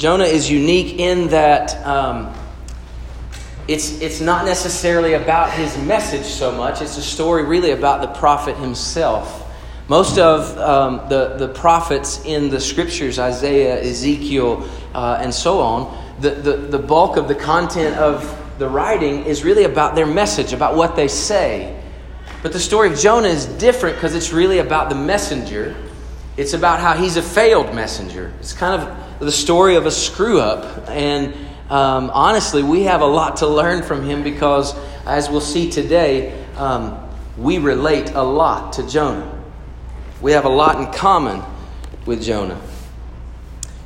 Jonah is unique in that um, it's, it's not necessarily about his message so much, it's a story really about the prophet himself. Most of um, the, the prophets in the scriptures, Isaiah, Ezekiel, uh, and so on, the, the, the bulk of the content of the writing is really about their message, about what they say. But the story of Jonah is different because it's really about the messenger. It's about how he's a failed messenger. It's kind of the story of a screw up. And um, honestly, we have a lot to learn from him because, as we'll see today, um, we relate a lot to Jonah. We have a lot in common with Jonah.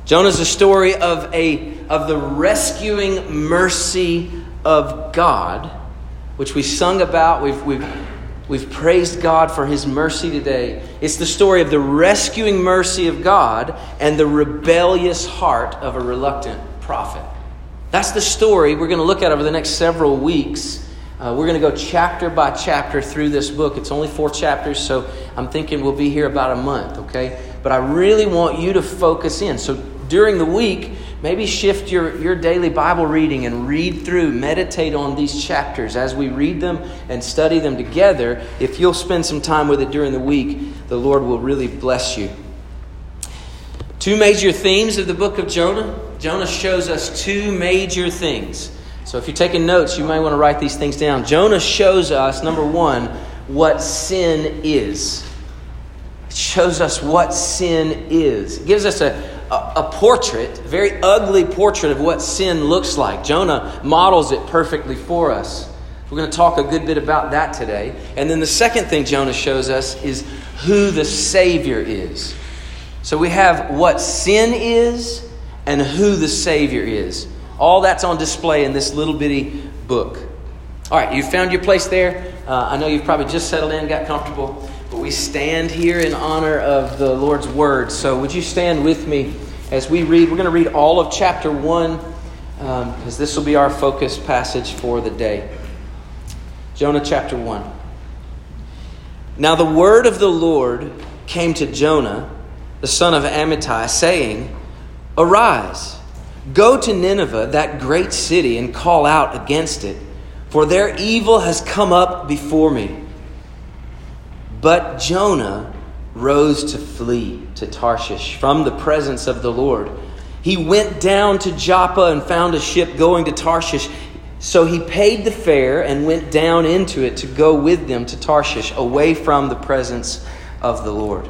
Jonah's a story of, a, of the rescuing mercy of God, which we sung about. We've, we've We've praised God for his mercy today. It's the story of the rescuing mercy of God and the rebellious heart of a reluctant prophet. That's the story we're going to look at over the next several weeks. Uh, we're going to go chapter by chapter through this book. It's only four chapters, so I'm thinking we'll be here about a month, okay? But I really want you to focus in. So during the week, Maybe shift your, your daily Bible reading and read through, meditate on these chapters as we read them and study them together. If you'll spend some time with it during the week, the Lord will really bless you. Two major themes of the book of Jonah. Jonah shows us two major things. So if you're taking notes, you might want to write these things down. Jonah shows us, number one, what sin is. It shows us what sin is. It gives us a, a, portrait, a very ugly portrait of what sin looks like. Jonah models it perfectly for us. We're going to talk a good bit about that today. And then the second thing Jonah shows us is who the Savior is. So we have what sin is and who the Savior is. All that's on display in this little bitty book. All right, you found your place there. Uh, I know you've probably just settled in, got comfortable. But we stand here in honor of the Lord's Word. So would you stand with me as we read? We're going to read all of chapter 1 because um, this will be our focus passage for the day. Jonah chapter 1. Now the word of the Lord came to Jonah, the son of Amittai, saying, Arise, go to Nineveh, that great city, and call out against it, for their evil has come up before me. But Jonah rose to flee to Tarshish from the presence of the Lord. He went down to Joppa and found a ship going to Tarshish. So he paid the fare and went down into it to go with them to Tarshish, away from the presence of the Lord.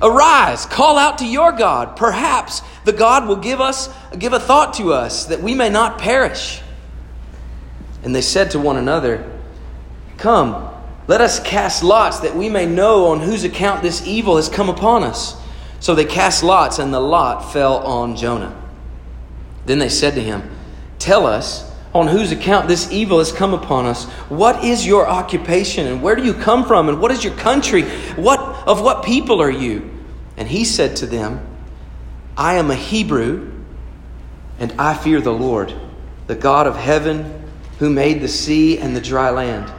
Arise, call out to your God. Perhaps the God will give us give a thought to us that we may not perish. And they said to one another, Come, let us cast lots that we may know on whose account this evil has come upon us. So they cast lots, and the lot fell on Jonah. Then they said to him, Tell us on whose account this evil has come upon us. What is your occupation, and where do you come from, and what is your country? What of what people are you? And he said to them, I am a Hebrew, and I fear the Lord, the God of heaven, who made the sea and the dry land.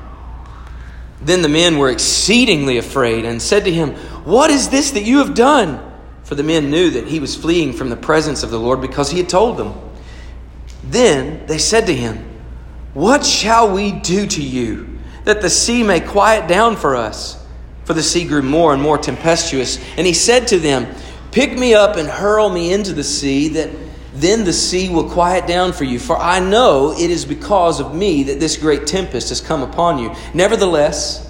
Then the men were exceedingly afraid and said to him, What is this that you have done? For the men knew that he was fleeing from the presence of the Lord because he had told them. Then they said to him, What shall we do to you that the sea may quiet down for us? For the sea grew more and more tempestuous. And he said to them, Pick me up and hurl me into the sea that then the sea will quiet down for you. For I know it is because of me that this great tempest has come upon you. Nevertheless,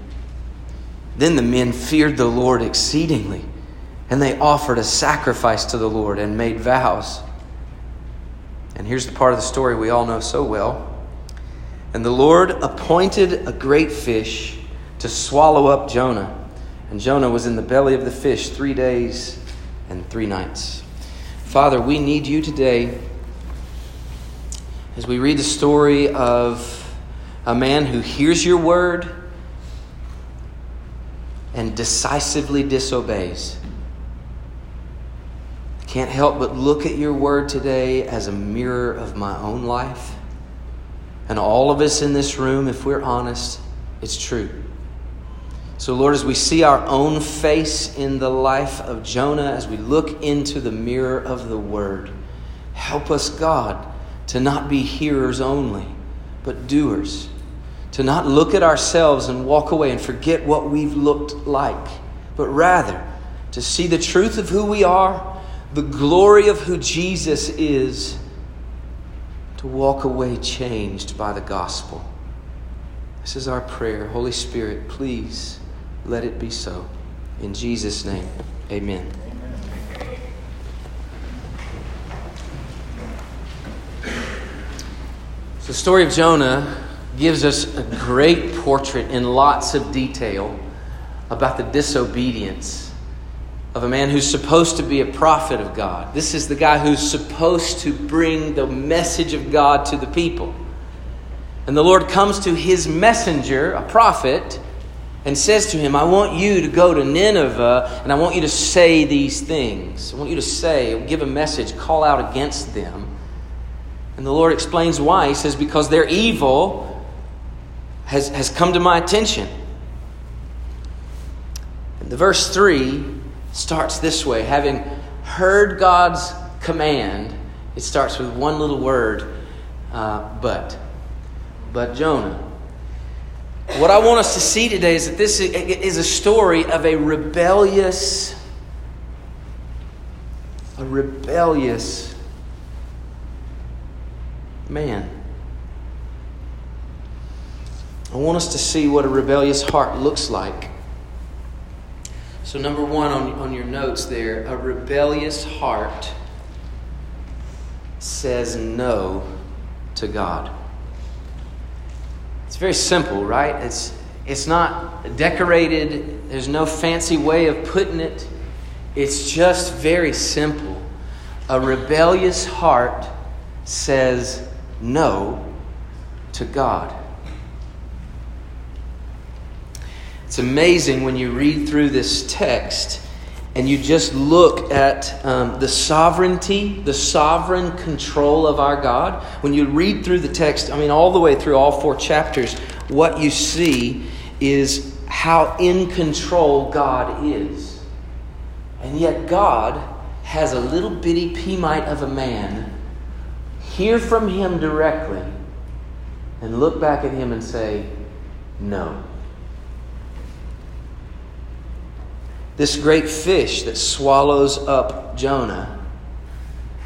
Then the men feared the Lord exceedingly, and they offered a sacrifice to the Lord and made vows. And here's the part of the story we all know so well. And the Lord appointed a great fish to swallow up Jonah. And Jonah was in the belly of the fish three days and three nights. Father, we need you today as we read the story of a man who hears your word and decisively disobeys. Can't help but look at your word today as a mirror of my own life. And all of us in this room, if we're honest, it's true. So, Lord, as we see our own face in the life of Jonah, as we look into the mirror of the word, help us, God, to not be hearers only, but doers to not look at ourselves and walk away and forget what we've looked like, but rather to see the truth of who we are, the glory of who Jesus is, to walk away changed by the gospel. This is our prayer. Holy Spirit, please let it be so. In Jesus' name, amen. The story of Jonah gives us a great portrait in lots of detail about the disobedience of a man who's supposed to be a prophet of God. This is the guy who's supposed to bring the message of God to the people. And the Lord comes to his messenger, a prophet, and says to him, I want you to go to Nineveh and I want you to say these things. I want you to say, give a message, call out against them. And the Lord explains why. He says, Because they're evil has, has come to my attention. And the verse 3 starts this way having heard God's command, it starts with one little word, uh, but. But Jonah. What I want us to see today is that this is a story of a rebellious, a rebellious man. I want us to see what a rebellious heart looks like. So, number one on, on your notes there, a rebellious heart says no to God. It's very simple, right? It's, it's not decorated, there's no fancy way of putting it. It's just very simple. A rebellious heart says no to God. It's amazing when you read through this text and you just look at um, the sovereignty, the sovereign control of our God. When you read through the text, I mean, all the way through all four chapters, what you see is how in control God is. And yet, God has a little bitty pea mite of a man hear from him directly and look back at him and say, No. This great fish that swallows up Jonah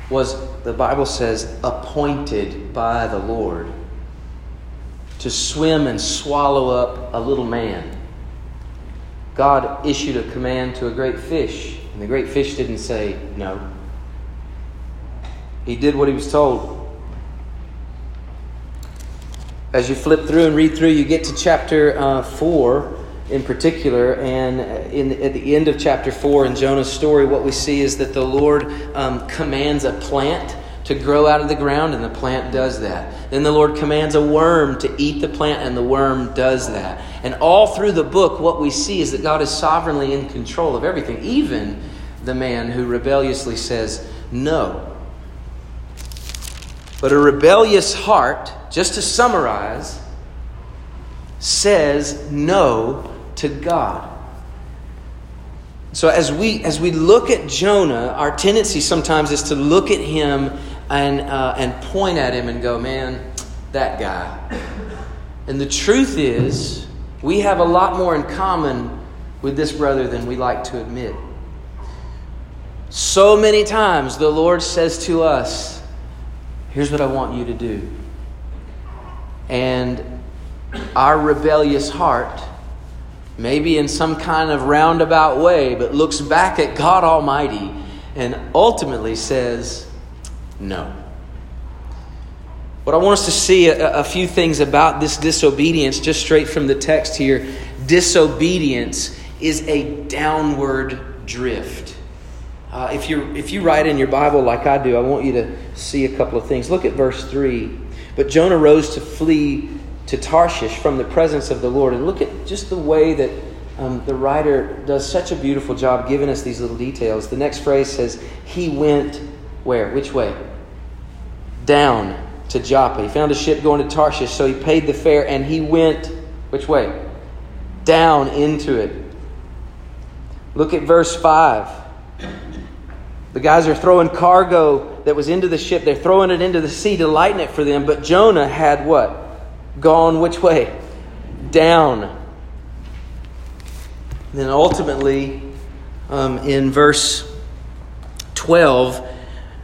was, the Bible says, appointed by the Lord to swim and swallow up a little man. God issued a command to a great fish, and the great fish didn't say no. He did what he was told. As you flip through and read through, you get to chapter uh, 4 in particular. And in, at the end of chapter 4 in Jonah's story, what we see is that the Lord um, commands a plant to grow out of the ground, and the plant does that. Then the Lord commands a worm to eat the plant, and the worm does that. And all through the book, what we see is that God is sovereignly in control of everything, even the man who rebelliously says no. But a rebellious heart, just to summarize, says no to God. So as we as we look at Jonah, our tendency sometimes is to look at him and uh, and point at him and go, "Man, that guy." And the truth is, we have a lot more in common with this brother than we like to admit. So many times the Lord says to us, "Here's what I want you to do." and our rebellious heart, maybe in some kind of roundabout way, but looks back at God Almighty and ultimately says, No. What I want us to see a, a, few things about this disobedience, just straight from the text here. Disobedience is a downward drift. Uh, if, you if you write in your Bible like I do, I want you to see a couple of things. Look at verse 3. But Jonah rose to flee to Tarshish from the presence of the Lord. And look at just the way that um, the writer does such a beautiful job giving us these little details. The next phrase says, He went where? Which way? Down to Joppa. He found a ship going to Tarshish, so he paid the fare and he went which way? Down into it. Look at verse 5. The guys are throwing cargo that was into the ship. They're throwing it into the sea to lighten it for them. But Jonah had what? Gone which way? Down. And then ultimately, um, in verse 12,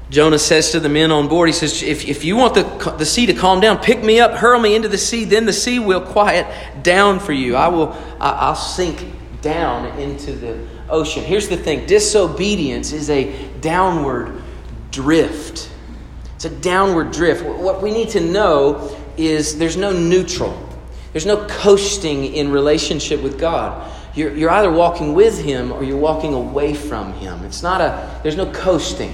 Jonah says to the men on board, he says, If, if you want the, the sea to calm down, pick me up, hurl me into the sea, then the sea will quiet down for you. I will, I, I'll sink down into the ocean. Here's the thing disobedience is a downward drift. It's a downward drift. What we need to know is there's no neutral, there's no coasting in relationship with God. You're, you're either walking with Him or you're walking away from Him. It's not a, there's no coasting.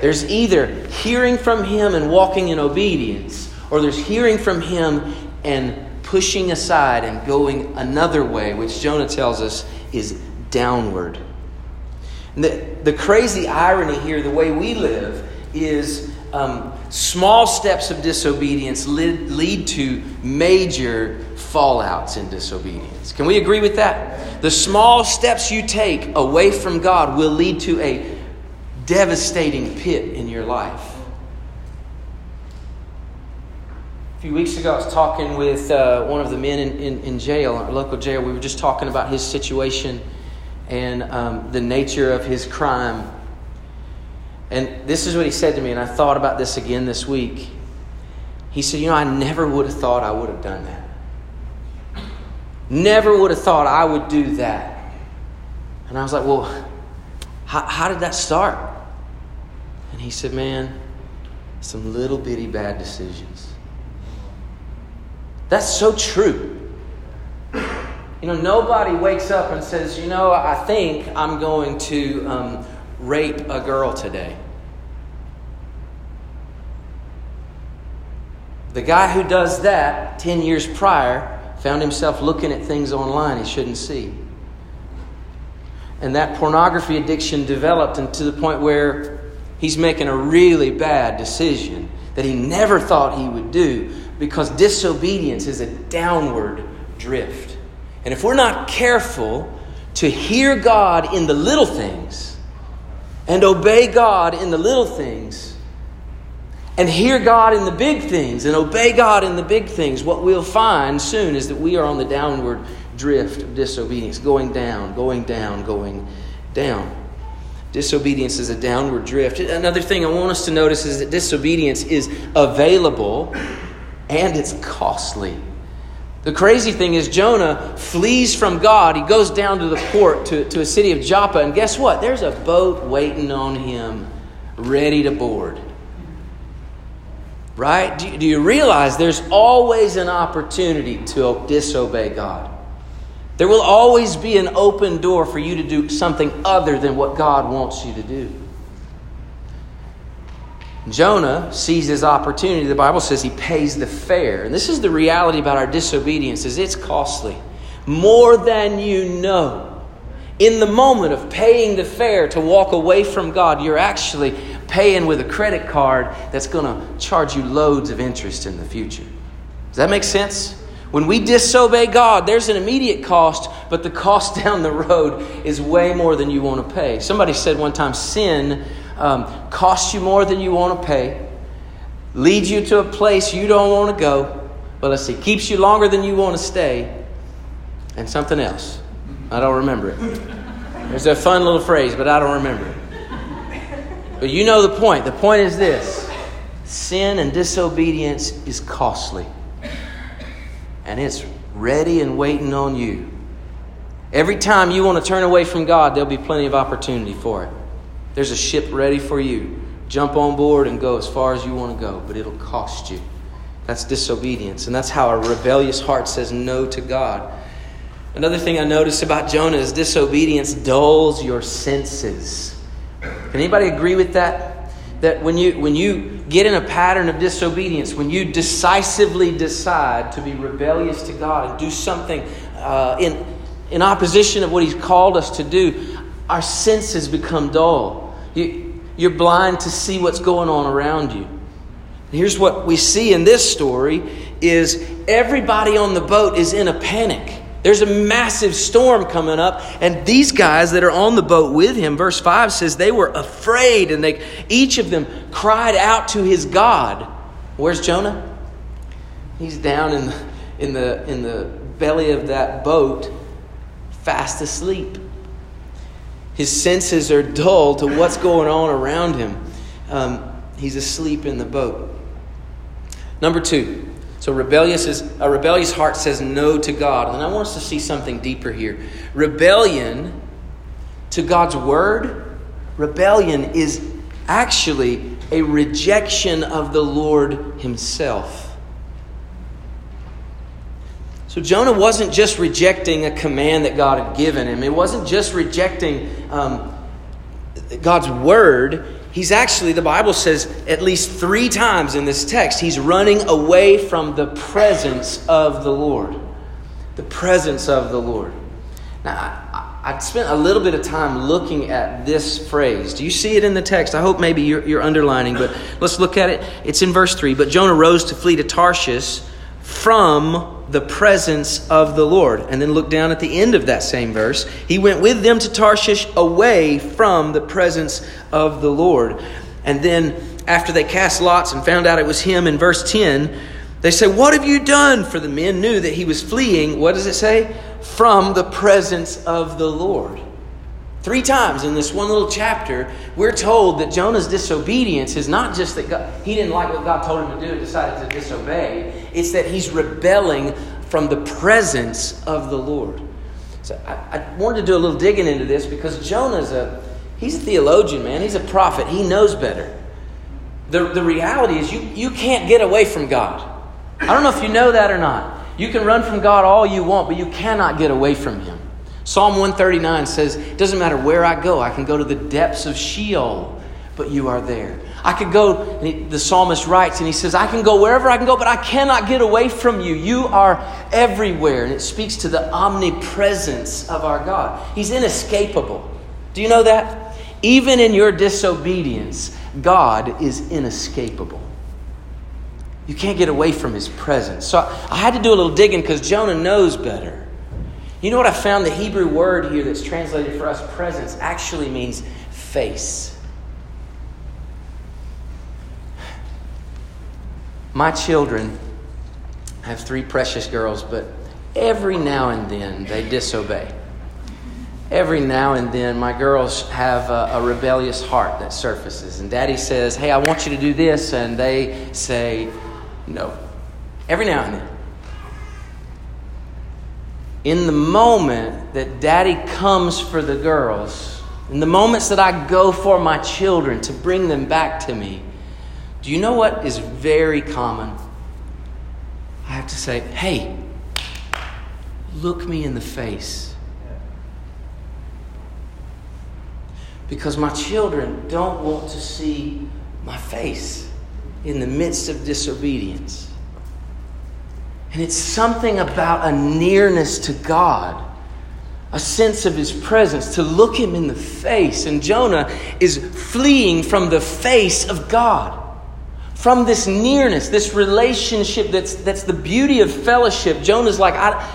There's either hearing from Him and walking in obedience, or there's hearing from Him and pushing aside and going another way, which Jonah tells us is downward. And the, the crazy irony here, the way we live, is um, small steps of disobedience lead, lead to major fallouts in disobedience. Can we agree with that? The small steps you take away from God will lead to a devastating pit in your life. A few weeks ago, I was talking with uh, one of the men in, in, in jail, our local jail. We were just talking about his situation and um, the nature of his crime. And this is what he said to me, and I thought about this again this week. He said, You know, I never would have thought I would have done that. Never would have thought I would do that. And I was like, Well, how, how did that start? And he said, Man, some little bitty bad decisions. That's so true. You know, nobody wakes up and says, you know, I think I'm going to um, rape a girl today. The guy who does that 10 years prior found himself looking at things online he shouldn't see. And that pornography addiction developed into the point where he's making a really bad decision that he never thought he would do because disobedience is a downward drift. And if we're not careful to hear God in the little things and obey God in the little things and hear God in the big things and obey God in the big things, what we'll find soon is that we are on the downward drift of disobedience, going down, going down, going down. Disobedience is a downward drift. Another thing I want us to notice is that disobedience is available and it's costly. The crazy thing is, Jonah flees from God. He goes down to the port, to, to a city of Joppa, and guess what? There's a boat waiting on him, ready to board. Right? Do, do you realize there's always an opportunity to disobey God? There will always be an open door for you to do something other than what God wants you to do. Jonah sees his opportunity. The Bible says he pays the fare. And this is the reality about our disobedience is it's costly. More than you know. In the moment of paying the fare to walk away from God, you're actually paying with a credit card that's going to charge you loads of interest in the future. Does that make sense? When we disobey God, there's an immediate cost, but the cost down the road is way more than you want to pay. Somebody said one time sin um, costs you more than you want to pay, leads you to a place you don't want to go. Well, let's see, keeps you longer than you want to stay, and something else. I don't remember it. There's a fun little phrase, but I don't remember it. But you know the point. The point is this sin and disobedience is costly. and it's ready and waiting on you. Every time you want to turn away from God, there'll be plenty of opportunity for it. There's a ship ready for you. Jump on board and go as far as you want to go, but it'll cost you. That's disobedience. And that's how a rebellious heart says no to God. Another thing I noticed about Jonah is disobedience dulls your senses. Can anybody agree with that? That when you, when you get in a pattern of disobedience, when you decisively decide to be rebellious to God and do something uh, in, in opposition of what He's called us to do, our senses become dull. You, you're blind to see what's going on around you. Here's what we see in this story is everybody on the boat is in a panic. There's a massive storm coming up, and these guys that are on the boat with him, verse 5 says they were afraid, and they each of them cried out to his God. Where's Jonah? He's down in the, in the, in the belly of that boat, fast asleep. His senses are dull to what's going on around him. Um, he's asleep in the boat. Number two, so rebellious is a rebellious heart says no to God. And I want us to see something deeper here. Rebellion to God's word, rebellion is actually a rejection of the Lord himself. So Jonah wasn't just rejecting a command that God had given him. It wasn't just rejecting um, God's word. He's actually, the Bible says at least three times in this text, he's running away from the presence of the Lord. The presence of the Lord. Now, I, I spent a little bit of time looking at this phrase. Do you see it in the text? I hope maybe you're, you're underlining, but let's look at it. It's in verse 3. But Jonah rose to flee to Tarshish from the presence of the Lord. And then look down at the end of that same verse. He went with them to Tarshish away from the presence of the Lord. And then after they cast lots and found out it was him in verse 10, they say, What have you done? For the men knew that he was fleeing, what does it say? From the presence of the Lord. Three times in this one little chapter, we're told that Jonah's disobedience is not just that God, he didn't like what God told him to do and decided to disobey, it's that he's rebelling from the presence of the Lord. So I, I wanted to do a little digging into this because Jonah's a he's a theologian, man. He's a prophet. He knows better. The, the reality is you, you can't get away from God. I don't know if you know that or not. You can run from God all you want, but you cannot get away from Him. Psalm 139 says, It doesn't matter where I go, I can go to the depths of Sheol, but you are there. I could go, he, the psalmist writes, and he says, I can go wherever I can go, but I cannot get away from you. You are everywhere. And it speaks to the omnipresence of our God. He's inescapable. Do you know that? Even in your disobedience, God is inescapable. You can't get away from his presence. So I had to do a little digging because Jonah knows better. You know what I found? The Hebrew word here that's translated for us presence actually means face. My children have three precious girls, but every now and then they disobey. Every now and then, my girls have a, a, rebellious heart that surfaces, and daddy says, Hey, I want you to do this, and they say, No. Every now and then in the moment that daddy comes for the girls, in the moments that I go for my children to bring them back to me, do you know what is very common? I have to say, hey, look me in the face. Because my children don't want to see my face in the midst of disobedience. And it's something about a nearness to God, a sense of His presence, to look Him in the face. And Jonah is fleeing from the face of God, from this nearness, this relationship that's, that's the beauty of fellowship. Jonah's like, I,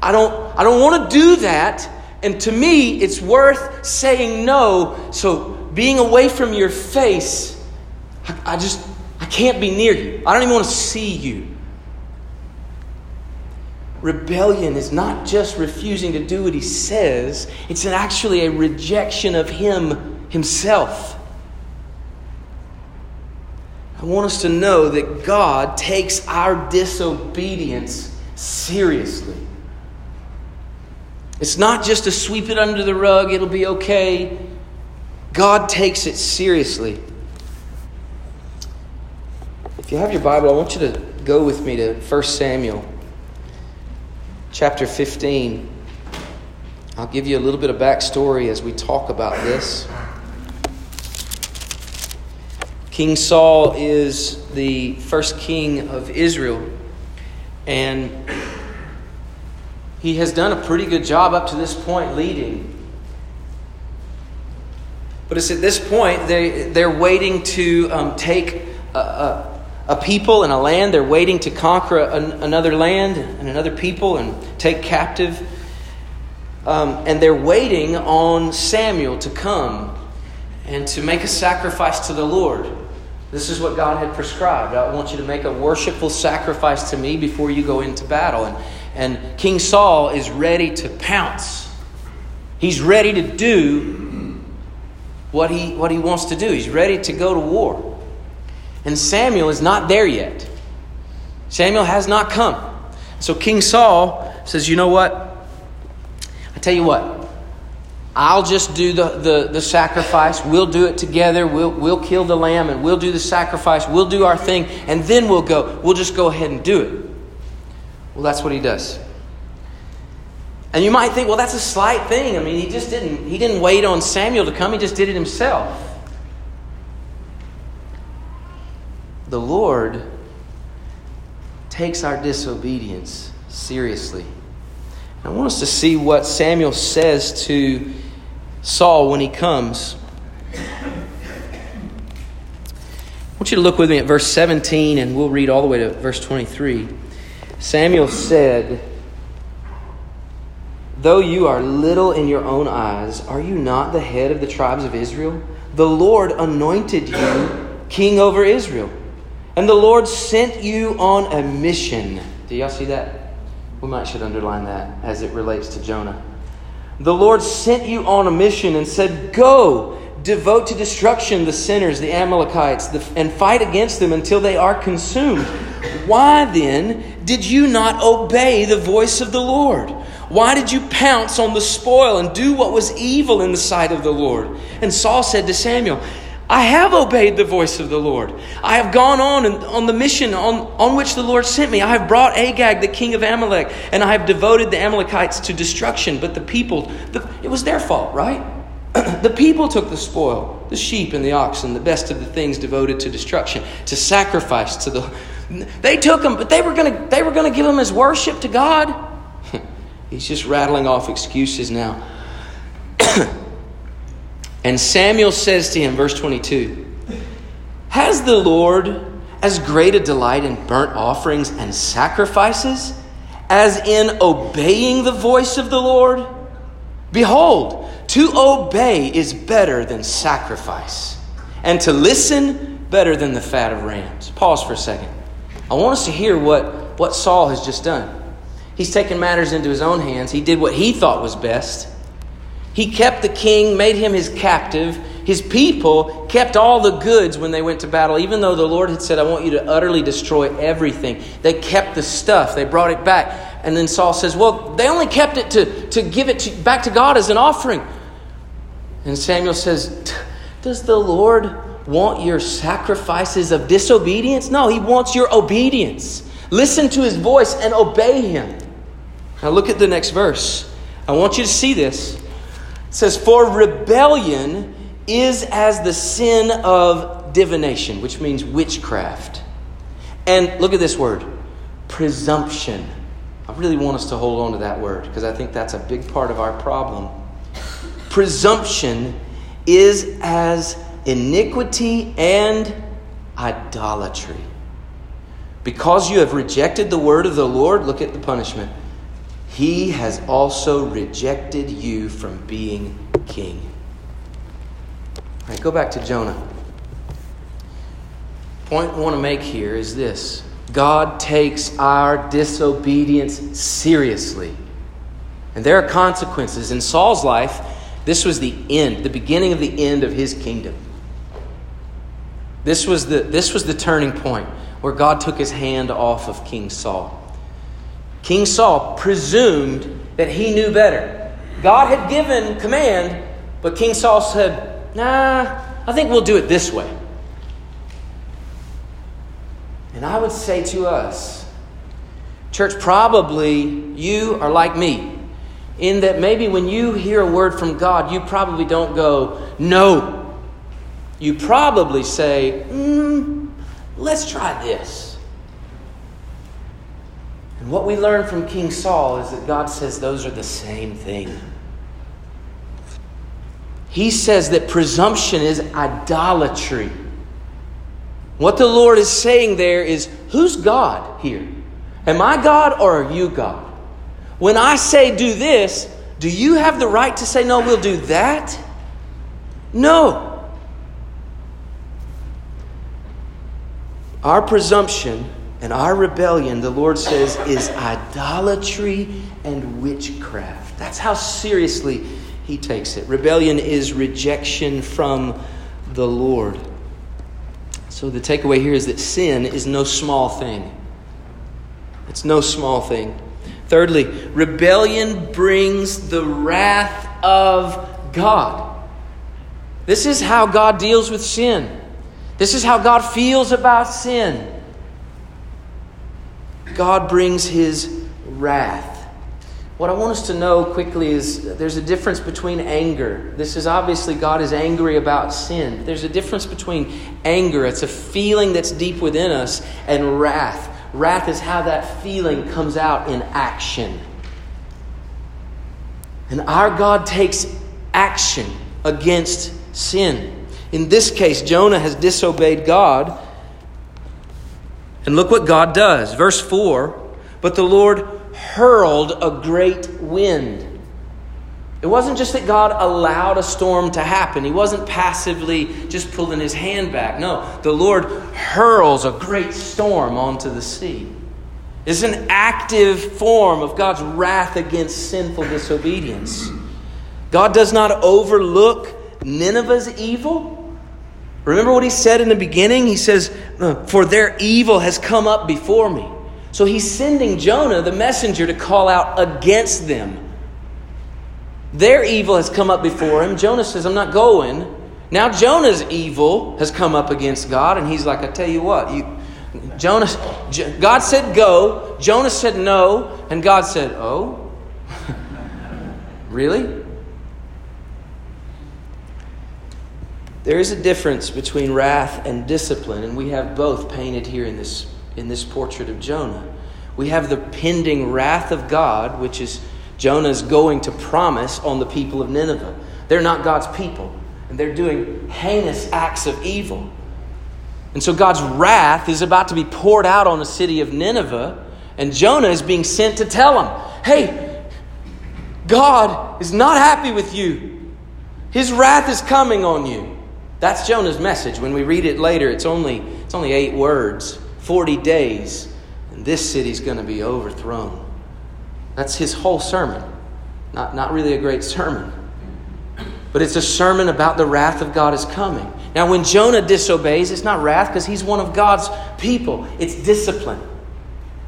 I don't, I don't want to do that. And to me, it's worth saying no. So being away from your face, I, I just, I can't be near you. I don't even want to see you. Rebellion is not just refusing to do what he says, it's actually a rejection of him himself. I want us to know that God takes our disobedience seriously. It's not just to sweep it under the rug, it'll be okay. God takes it seriously. If you have your Bible, I want you to go with me to 1 Samuel chapter 15. I'll give you a little bit of backstory as we talk about this. King Saul is the first king of Israel, and he has done a pretty good job up to this point leading. But it's at this point they, they're waiting to um, take a, a, a, people and a land. They're waiting to conquer an, another land and another people and take captive. Um, and they're waiting on Samuel to come and to make a sacrifice to the Lord. This is what God had prescribed. I want you to make a worshipful sacrifice to me before you go into battle. And, and King Saul is ready to pounce. He's ready to do what he, what he wants to do. He's ready to go to war. And Samuel is not there yet. Samuel has not come. So King Saul says, You know what? I tell you what, I'll just do the, the, the, sacrifice. We'll do it together. We'll, we'll kill the lamb and we'll do the sacrifice. We'll do our thing and then we'll go. We'll just go ahead and do it. Well, that's what he does. And you might think, well, that's a slight thing. I mean, he just didn't, he didn't wait on Samuel to come, he just did it himself. The Lord takes our disobedience seriously. I want us to see what Samuel says to Saul when he comes. I want you to look with me at verse 17 and we'll read all the way to verse 23. Samuel said, Though you are little in your own eyes, are you not the head of the tribes of Israel? The Lord anointed you king over Israel. And the Lord sent you on a mission. Do y'all see that? We might should underline that as it relates to Jonah. The Lord sent you on a mission and said, Go, devote to destruction the sinners, the Amalekites, the, and fight against them until they are consumed. Why then did you not obey the voice of the Lord? Why did you pounce on the spoil and do what was evil in the sight of the Lord? And Saul said to Samuel, I have obeyed the voice of the Lord. I have gone on on the mission on, on which the Lord sent me. I have brought Agag, the king of Amalek, and I have devoted the Amalekites to destruction. But the people, the, it was their fault, right? the people took the spoil, the sheep and the oxen, the best of the things devoted to destruction, to sacrifice to the. They took them, but they were going to they were going to give them as worship to God. He's just rattling off excuses now. And Samuel says to him, verse 22, Has the Lord as great a delight in burnt offerings and sacrifices as in obeying the voice of the Lord? Behold, to obey is better than sacrifice, and to listen better than the fat of rams. Pause for a second. I want us to hear what, what Saul has just done. He's taken matters into his own hands. He did what he thought was best. He kept the king, made him his captive. His people kept all the goods when they went to battle, even though the Lord had said, I want you to utterly destroy everything. They kept the stuff, they brought it back. And then Saul says, Well, they only kept it to, to give it to, back to God as an offering. And Samuel says, Does the Lord want your sacrifices of disobedience? No, he wants your obedience. Listen to his voice and obey him. Now look at the next verse. I want you to see this. It says, For rebellion is as the sin of divination, which means witchcraft. And look at this word presumption. I really want us to hold on to that word because I think that's a big part of our problem. Presumption is as iniquity and idolatry. Because you have rejected the word of the Lord, look at the punishment. He has also rejected you from being king. All right, go back to Jonah. Point I want to make here is this God takes our disobedience seriously. And there are consequences. In Saul's life, this was the end, the beginning of the end of his kingdom. This was the, this was the turning point where God took his hand off of King Saul. King Saul presumed that he knew better. God had given command, but King Saul said, Nah, I think we'll do it this way. And I would say to us, church, probably you are like me, in that maybe when you hear a word from God, you probably don't go, No. You probably say, mm, Let's try this. And what we learn from King Saul is that God says those are the same thing. He says that presumption is idolatry. What the Lord is saying there is who's God here? Am I God or are you God? When I say do this, do you have the right to say, no, we'll do that? No. Our presumption and our rebellion, the Lord says, is idolatry and witchcraft. That's how seriously He takes it. Rebellion is rejection from the Lord. So the takeaway here is that sin is no small thing. It's no small thing. Thirdly, rebellion brings the wrath of God. This is how God deals with sin. This is how God feels about sin. God brings his wrath. What I want us to know quickly is there's a difference between anger. This is obviously God is angry about sin. There's a difference between anger, it's a feeling that's deep within us, and wrath. Wrath is how that feeling comes out in action. And our God takes action against sin. In this case, Jonah has disobeyed God. And look what God does. Verse 4 But the Lord hurled a great wind. It wasn't just that God allowed a storm to happen. He wasn't passively just pulling his hand back. No, the Lord hurls a great storm onto the sea. It's an active form of God's wrath against sinful disobedience. God does not overlook Nineveh's evil. Remember what he said in the beginning? He says, uh, For their evil has come up before me. So he's sending Jonah, the messenger, to call out against them. Their evil has come up before him. Jonah says, I'm not going. Now Jonah's evil has come up against God, and he's like, I tell you what, you, Jonah, God said go, Jonah said no, and God said, Oh? really? There is a difference between wrath and discipline, and we have both painted here in this, in this portrait of Jonah. We have the pending wrath of God, which is Jonah's going to promise on the people of Nineveh. They're not God's people, and they're doing heinous acts of evil. And so God's wrath is about to be poured out on the city of Nineveh, and Jonah is being sent to tell them, hey, God is not happy with you. His wrath is coming on you. That's Jonah's message. When we read it later, it's only, it's only eight words 40 days, and this city's going to be overthrown. That's his whole sermon. Not, not really a great sermon, but it's a sermon about the wrath of God is coming. Now, when Jonah disobeys, it's not wrath because he's one of God's people, it's discipline.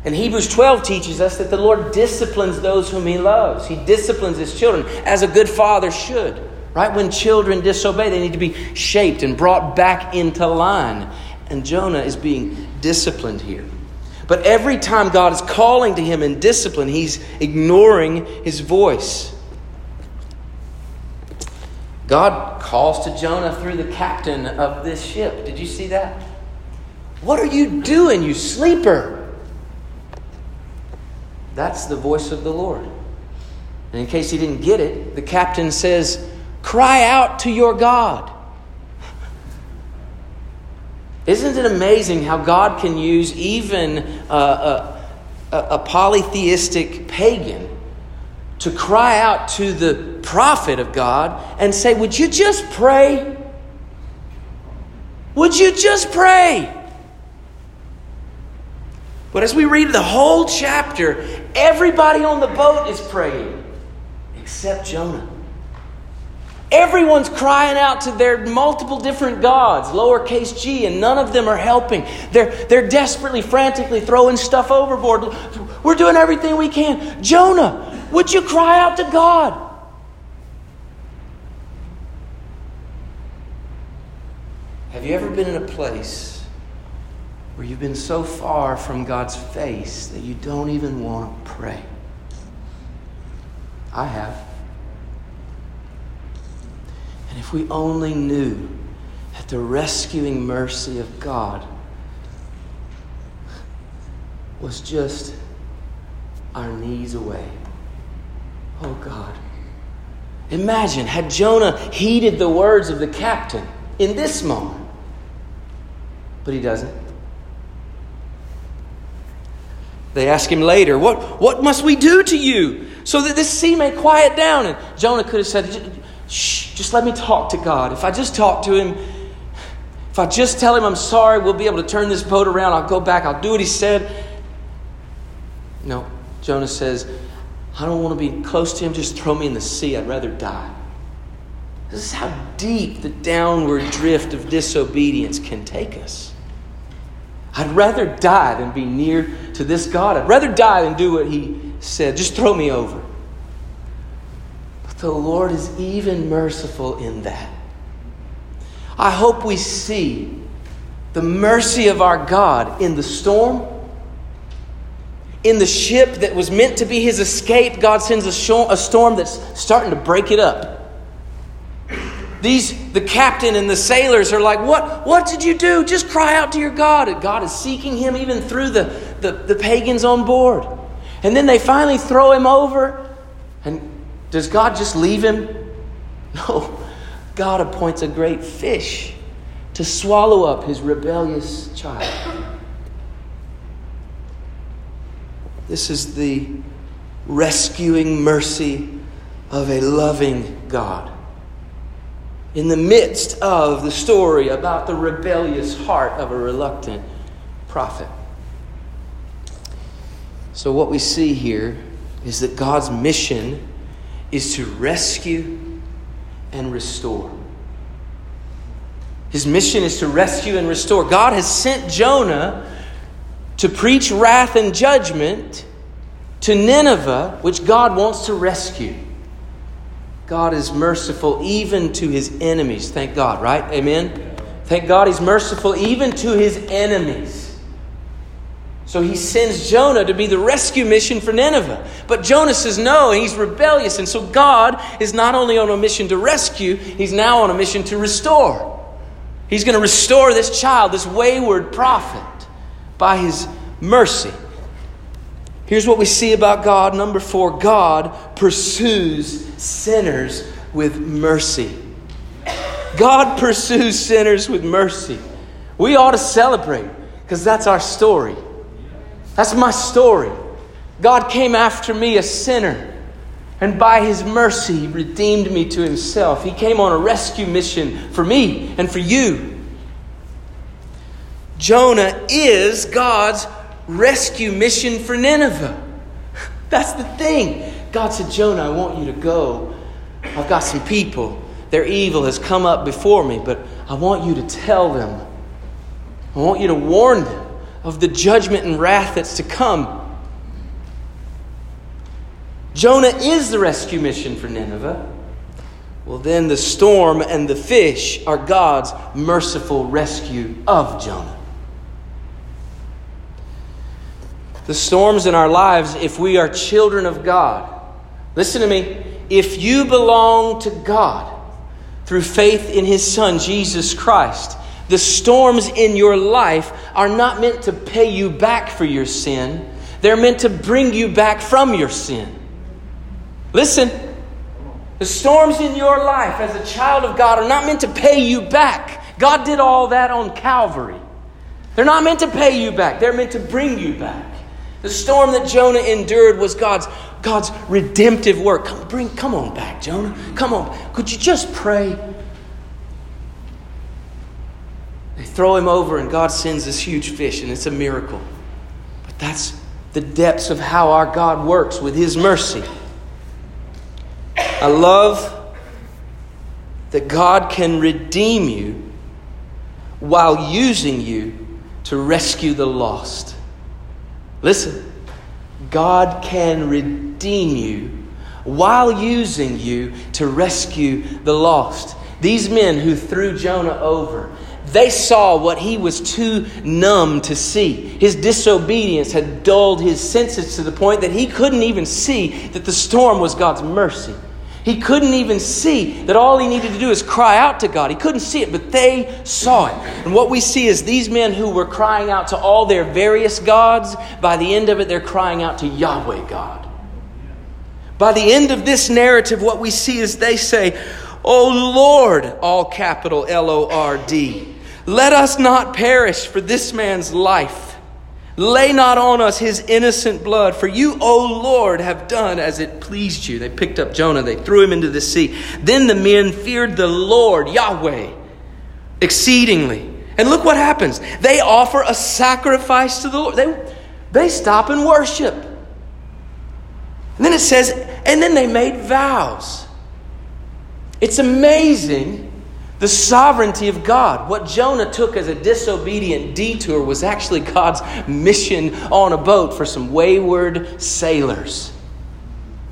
And Hebrews 12 teaches us that the Lord disciplines those whom he loves. He disciplines his children as a good father should. Right? When children disobey, they need to be shaped and brought back into line. And Jonah is being disciplined here. But every time God is calling to him in discipline, he's ignoring his voice. God calls to Jonah through the captain of this ship. Did you see that? What are you doing, you sleeper? That's the voice of the Lord. And in case he didn't get it, the captain says, Cry out to your God. Isn't it amazing how God can use even uh, a, a, a, polytheistic pagan to cry out to the prophet of God and say, Would you just pray? Would you just pray? But as we read the whole chapter, everybody on the boat is praying except Jonah. Everyone's crying out to their multiple different gods, lowercase g, and none of them are helping. They're, they're desperately, frantically throwing stuff overboard. We're doing everything we can. Jonah, would you cry out to God? Have you ever been in a place where you've been so far from God's face that you don't even want to pray? I have. And if we only knew that the rescuing mercy of God was just our knees away. Oh God. Imagine had Jonah heeded the words of the captain in this moment. But he doesn't. They ask him later, What, what must we do to you so that this sea may quiet down? And Jonah could have said, Shh, just let me talk to God. If I just talk to him, if I just tell him I'm sorry, we'll be able to turn this boat around. I'll go back, I'll do what he said. No, Jonah says, I don't want to be close to him, just throw me in the sea. I'd rather die. This is how deep the downward drift of disobedience can take us. I'd rather die than be near to this God. I'd rather die than do what he said. Just throw me over. The Lord is even merciful in that. I hope we see the mercy of our God in the storm. In the ship that was meant to be his escape, God sends a, storm that's starting to break it up. These, the captain and the sailors are like, what, what did you do? Just cry out to your God. And God is seeking him even through the, the, the pagans on board. And then they finally throw him over. Does God just leave him? No. God appoints a great fish to swallow up his rebellious child. This is the rescuing mercy of a loving God. In the midst of the story about the rebellious heart of a reluctant prophet. So, what we see here is that God's mission is to rescue and restore. His mission is to rescue and restore. God has sent Jonah to preach wrath and judgment to Nineveh, which God wants to rescue. God is merciful even to his enemies. Thank God, right? Amen? Thank God he's merciful even to his enemies. So he sends Jonah to be the rescue mission for Nineveh. But Jonah says no, he's rebellious. And so God is not only on a mission to rescue, he's now on a mission to restore. He's going to restore this child, this wayward prophet, by his mercy. Here's what we see about God. Number four God pursues sinners with mercy. God pursues sinners with mercy. We ought to celebrate because that's our story. That's my story. God came after me, a sinner, and by his mercy, he redeemed me to himself. He came on a rescue mission for me and for you. Jonah is God's rescue mission for Nineveh. That's the thing. God said, Jonah, I want you to go. I've got some people. Their evil has come up before me, but I want you to tell them. I want you to warn them of the judgment and wrath that's to come. Jonah is the rescue mission for Nineveh. Well, then the storm and the fish are God's merciful rescue of Jonah. The storms in our lives, if we are children of God, listen to me, if you belong to God through faith in His Son, Jesus Christ, the storms in your life are not meant to pay you back for your sin, they're meant to bring you back from your sin. Listen, the storms in your life as a child of God are not meant to pay you back. God did all that on Calvary. They're not meant to pay you back, they're meant to bring you back. The storm that Jonah endured was God's, God's redemptive work. Come, bring, come on back, Jonah. Come on. Could you just pray? They throw him over, and God sends this huge fish, and it's a miracle. But that's the depths of how our God works with His mercy. I love that God can redeem you while using you to rescue the lost. Listen, God can redeem you while using you to rescue the lost. These men who threw Jonah over, they saw what he was too numb to see. His disobedience had dulled his senses to the point that he couldn't even see that the storm was God's mercy. He couldn't even see that all he needed to do is cry out to God. He couldn't see it, but they saw it. And what we see is these men who were crying out to all their various gods, by the end of it, they're crying out to Yahweh God. By the end of this narrative, what we see is they say, Oh Lord, all capital L O R D, let us not perish for this man's life. Lay not on us his innocent blood, for you, O Lord, have done as it pleased you. They picked up Jonah, they threw him into the sea. Then the men feared the Lord, Yahweh, exceedingly. And look what happens. They offer a sacrifice to the Lord. They, they stop and worship. And then it says, and then they made vows. It's amazing the sovereignty of God. What Jonah took as a disobedient detour was actually God's mission on a boat for some wayward sailors.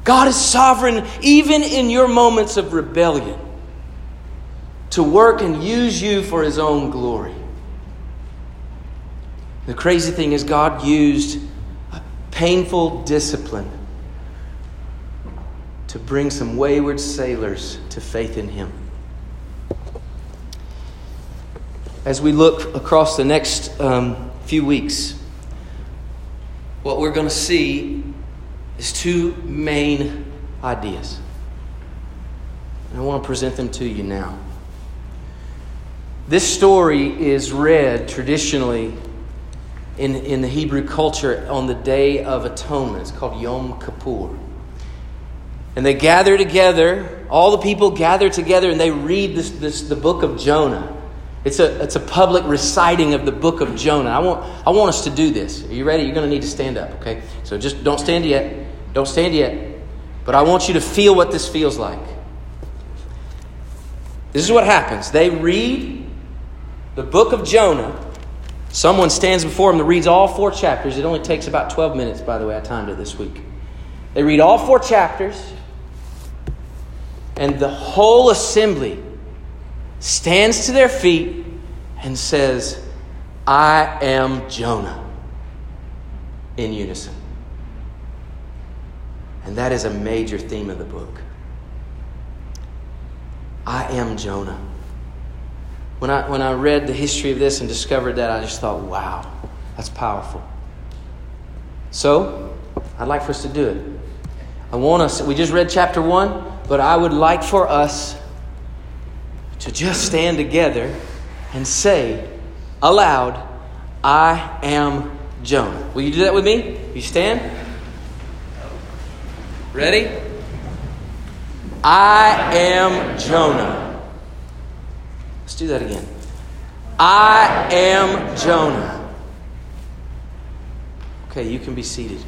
God is sovereign even in your moments of rebellion to work and use you for his own glory. The crazy thing is, God used a painful discipline to bring some wayward sailors to faith in him. As we look across the next um, few weeks, what we're going to see is two main ideas. And I want to present them to you now. This story is read traditionally in, in the Hebrew culture on the Day of Atonement. It's called Yom Kippur. And they gather together, all the people gather together, and they read this, this, the book of Jonah. It's a, it's a public reciting of the book of Jonah. I want, I want us to do this. Are you ready? You're going to need to stand up, okay? So just don't stand yet. Don't stand yet. But I want you to feel what this feels like. This is what happens. They read the book of Jonah. Someone stands before them that reads all four chapters. It only takes about 12 minutes, by the way. I timed it this week. They read all four chapters, and the whole assembly stands to their feet and says, I am Jonah, in unison. And that is a major theme of the book. I am Jonah. When I, when I read the history of this and discovered that, I just thought, wow, that's powerful. So, I'd like for us to do it. I want us, we just read chapter one, but I would like for us to just stand together and say aloud, I am Jonah. Will you do that with me? You stand? Ready? I am Jonah. Let's do that again. I am Jonah. Okay, you can be seated.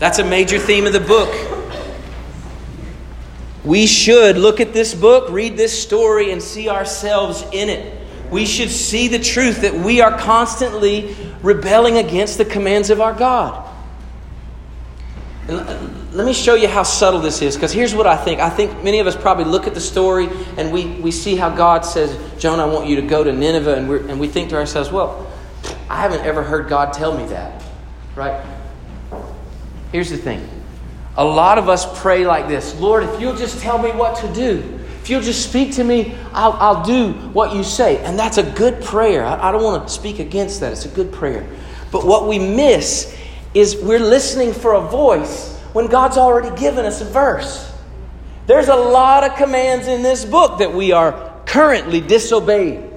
That's a major theme of the book. We should look at this book, read this story, and see ourselves in it. We should see the truth that we are constantly rebelling against the commands of our God. Let me show you how subtle this is, because here's what I think. I think many of us probably look at the story and we, we see how God says, Jonah, I want you to go to Nineveh, and, we and we think to ourselves, well, I haven't ever heard God tell me that, right? Here's the thing a lot of us pray like this Lord, if you'll just tell me what to do, if you'll just speak to me, I'll, I'll do what you say. And that's a good prayer. I, I don't want to speak against that. It's a good prayer. But what we miss is we're listening for a voice when God's already given us a verse. There's a lot of commands in this book that we are currently disobeying.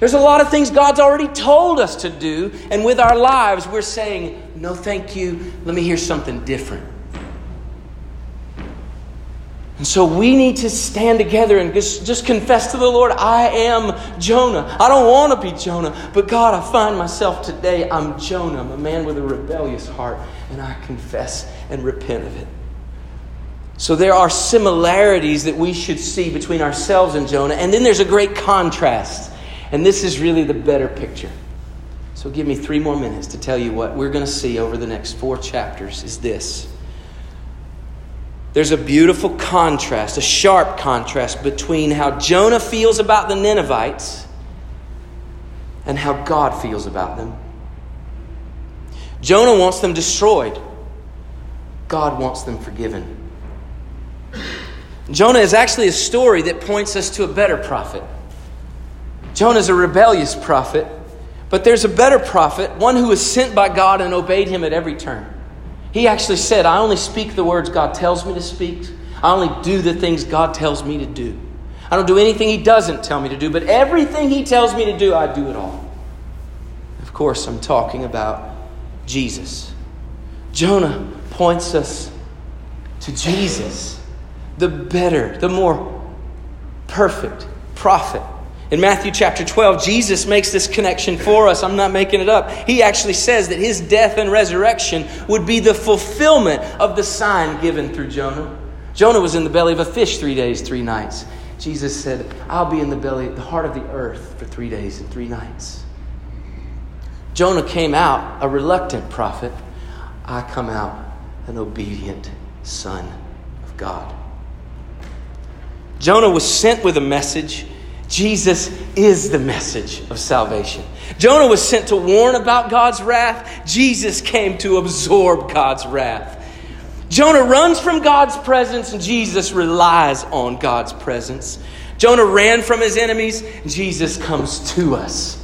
There's a lot of things God's already told us to do, and with our lives, we're saying, No, thank you. Let me hear something different. And so we need to stand together and just, just confess to the Lord, I am Jonah. I don't want to be Jonah, but God, I find myself today, I'm Jonah. I'm a man with a rebellious heart, and I confess and repent of it. So there are similarities that we should see between ourselves and Jonah, and then there's a great contrast. And this is really the better picture. So give me three more minutes to tell you what we're going to see over the next four chapters is this. There's a beautiful contrast, a sharp contrast between how Jonah feels about the Ninevites and how God feels about them. Jonah wants them destroyed. God wants them forgiven. Jonah is actually a story that points us to a better prophet. Jonah is a rebellious prophet but there's a better prophet, one who was sent by God and obeyed him at every turn. He actually said, I only speak the words God tells me to speak. I only do the things God tells me to do. I don't do anything He doesn't tell me to do, but everything He tells me to do, I do it all. Of course, I'm talking about Jesus. Jonah points us to Jesus, the better, the more perfect prophet in Matthew chapter 12, Jesus makes this connection for us. I'm not making it up. He actually says that his death and resurrection would be the fulfillment of the sign given through Jonah. Jonah was in the belly of a fish three days, three nights. Jesus said, I'll be in the belly, the heart of the earth for three days and three nights. Jonah came out a reluctant prophet. I come out an obedient son of God. Jonah was sent with a message Jesus is the message of salvation. Jonah was sent to warn about God's wrath. Jesus came to absorb God's wrath. Jonah runs from God's presence, and Jesus relies on God's presence. Jonah ran from his enemies, Jesus comes to us.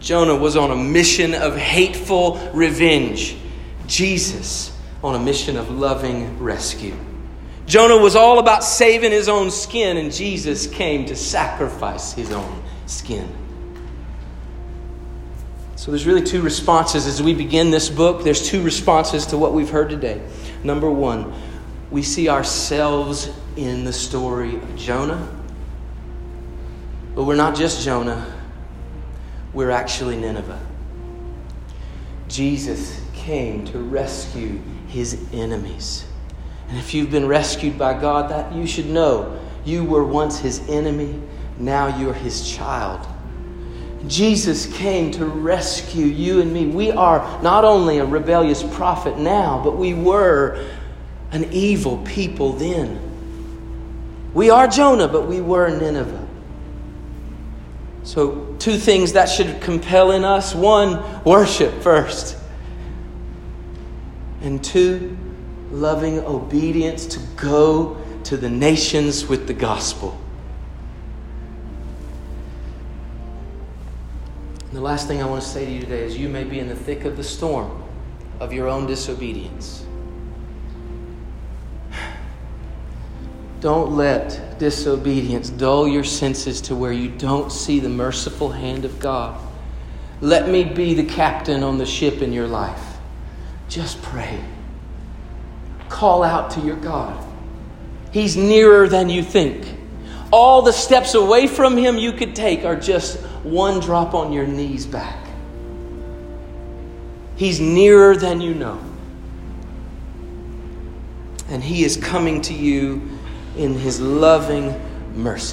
Jonah was on a mission of hateful revenge. Jesus on a mission of loving rescue. Jonah was all about saving his own skin, and Jesus came to sacrifice his own skin. So there's really two responses as we begin this book. There's two responses to what we've heard today. Number one, we see ourselves in the story of Jonah. But we're not just Jonah, we're actually Nineveh. Jesus came to rescue his enemies. And if you've been rescued by God, that you should know you were once his enemy, now you're his child. Jesus came to rescue you and me. We are not only a rebellious prophet now, but we were an evil people then. We are Jonah, but we were Nineveh. So, two things that should compel in us one, worship first, and two, loving obedience to go to the nations with the gospel. And the last thing I want to say to you today is you may be in the thick of the storm of your own disobedience. Don't let disobedience dull your senses to where you don't see the merciful hand of God. Let me be the captain on the ship in your life. Just pray call out to your God. He's nearer than you think. All the steps away from Him you could take are just one drop on your knees back. He's nearer than you know. And He is coming to you in His loving mercy.